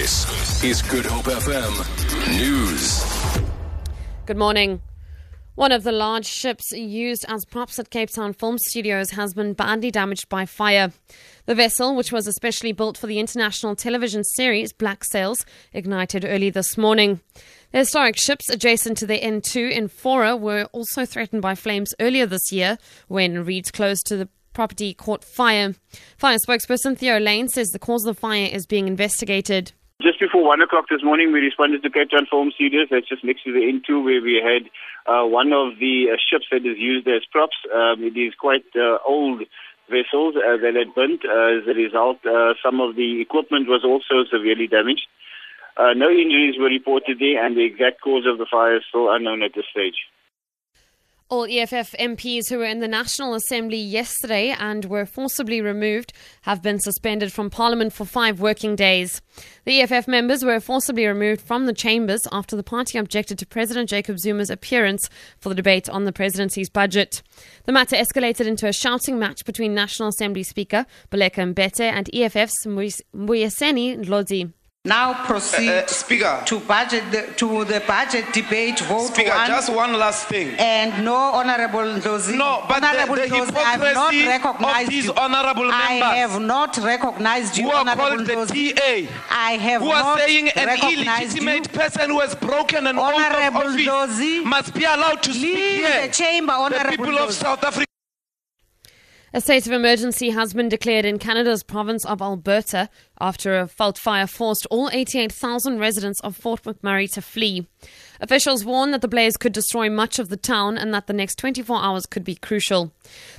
This is Good Hope FM News. Good morning. One of the large ships used as props at Cape Town Film Studios has been badly damaged by fire. The vessel, which was especially built for the international television series Black Sails, ignited early this morning. The historic ships adjacent to the N2 in Faure were also threatened by flames earlier this year when reeds close to the property caught fire. Fire spokesperson Theo Layne says the cause of the fire is being investigated. Just before one o'clock this morning, we responded to Cape Town Film. That's just next to the N2, where we had uh, one of the uh, ships that is used as props. Um, it is quite uh, old vessels uh, that had burnt. Uh, as a result, uh, some of the equipment was also severely damaged. Uh, no injuries were reported there, and the exact cause of the fire is still unknown at this stage. All EFF MPs who were in the National Assembly yesterday and were forcibly removed have been suspended from Parliament for five working days. The EFF members were forcibly removed from the chambers after the party objected to President Jacob Zuma's appearance for the debate on the presidency's budget. The matter escalated into a shouting match between National Assembly Speaker Baleka Mbete and EFF's Mbuyiseni Ndlozi. Now proceed uh, uh, Speaker. to budget the, to the budget debate vote Speaker, one. just one last thing. And no, Honourable Ndlozi. No, but Honorable the, the Ndlozi, I have not recognized of these you. honourable members I have not recognized you, who are called the TA, I have who not are saying an illegitimate you. person who has broken an oath of Honourable office Ndlozi, must be allowed to speak Leave here. the chamber, Honourable The people of Ndlozi. South Africa. A state of emergency has been declared in Canada's province of Alberta after a fault fire forced all 88,000 residents of Fort McMurray to flee. Officials warn that the blaze could destroy much of the town and that the next 24 hours could be crucial.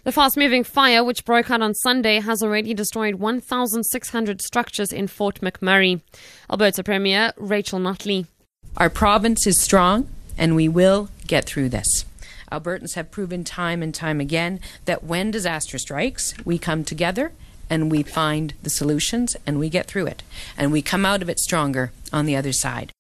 The fast moving fire, which broke out on Sunday, has already destroyed 1,600 structures in Fort McMurray. Alberta Premier Rachel Notley. Our province is strong, and we will get through this. Albertans have proven time and time again that when disaster strikes, we come together and we find the solutions and we get through it. And we come out of it stronger on the other side.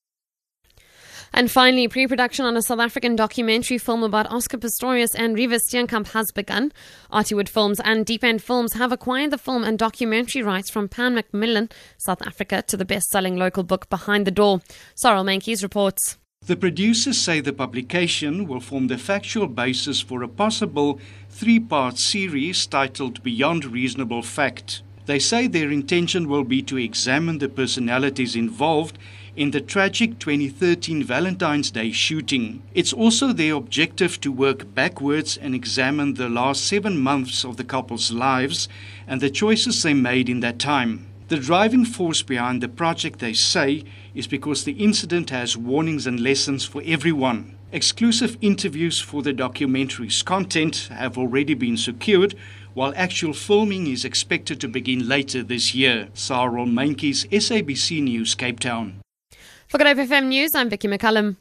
And finally, pre production on a South African documentary film about Oscar Pistorius and Reeva Steenkamp has begun. Artywood Films and Deep End Films have acquired the film and documentary rights from Pan Macmillan, South Africa, to the best selling local book Behind the Door. Sorrel Mankies reports. The producers say the publication will form the factual basis for a possible three part series titled Beyond Reasonable Fact. They say their intention will be to examine the personalities involved in the tragic 2013 Valentine's Day shooting. It's also their objective to work backwards and examine the last seven months of the couple's lives and the choices they made in that time. The driving force behind the project, they say, is because the incident has warnings and lessons for everyone. Exclusive interviews for the documentary's content have already been secured, while actual filming is expected to begin later this year. Sarah Mainkies, SABC News, Cape Town. For Good FM News, I'm Vicky McCullum.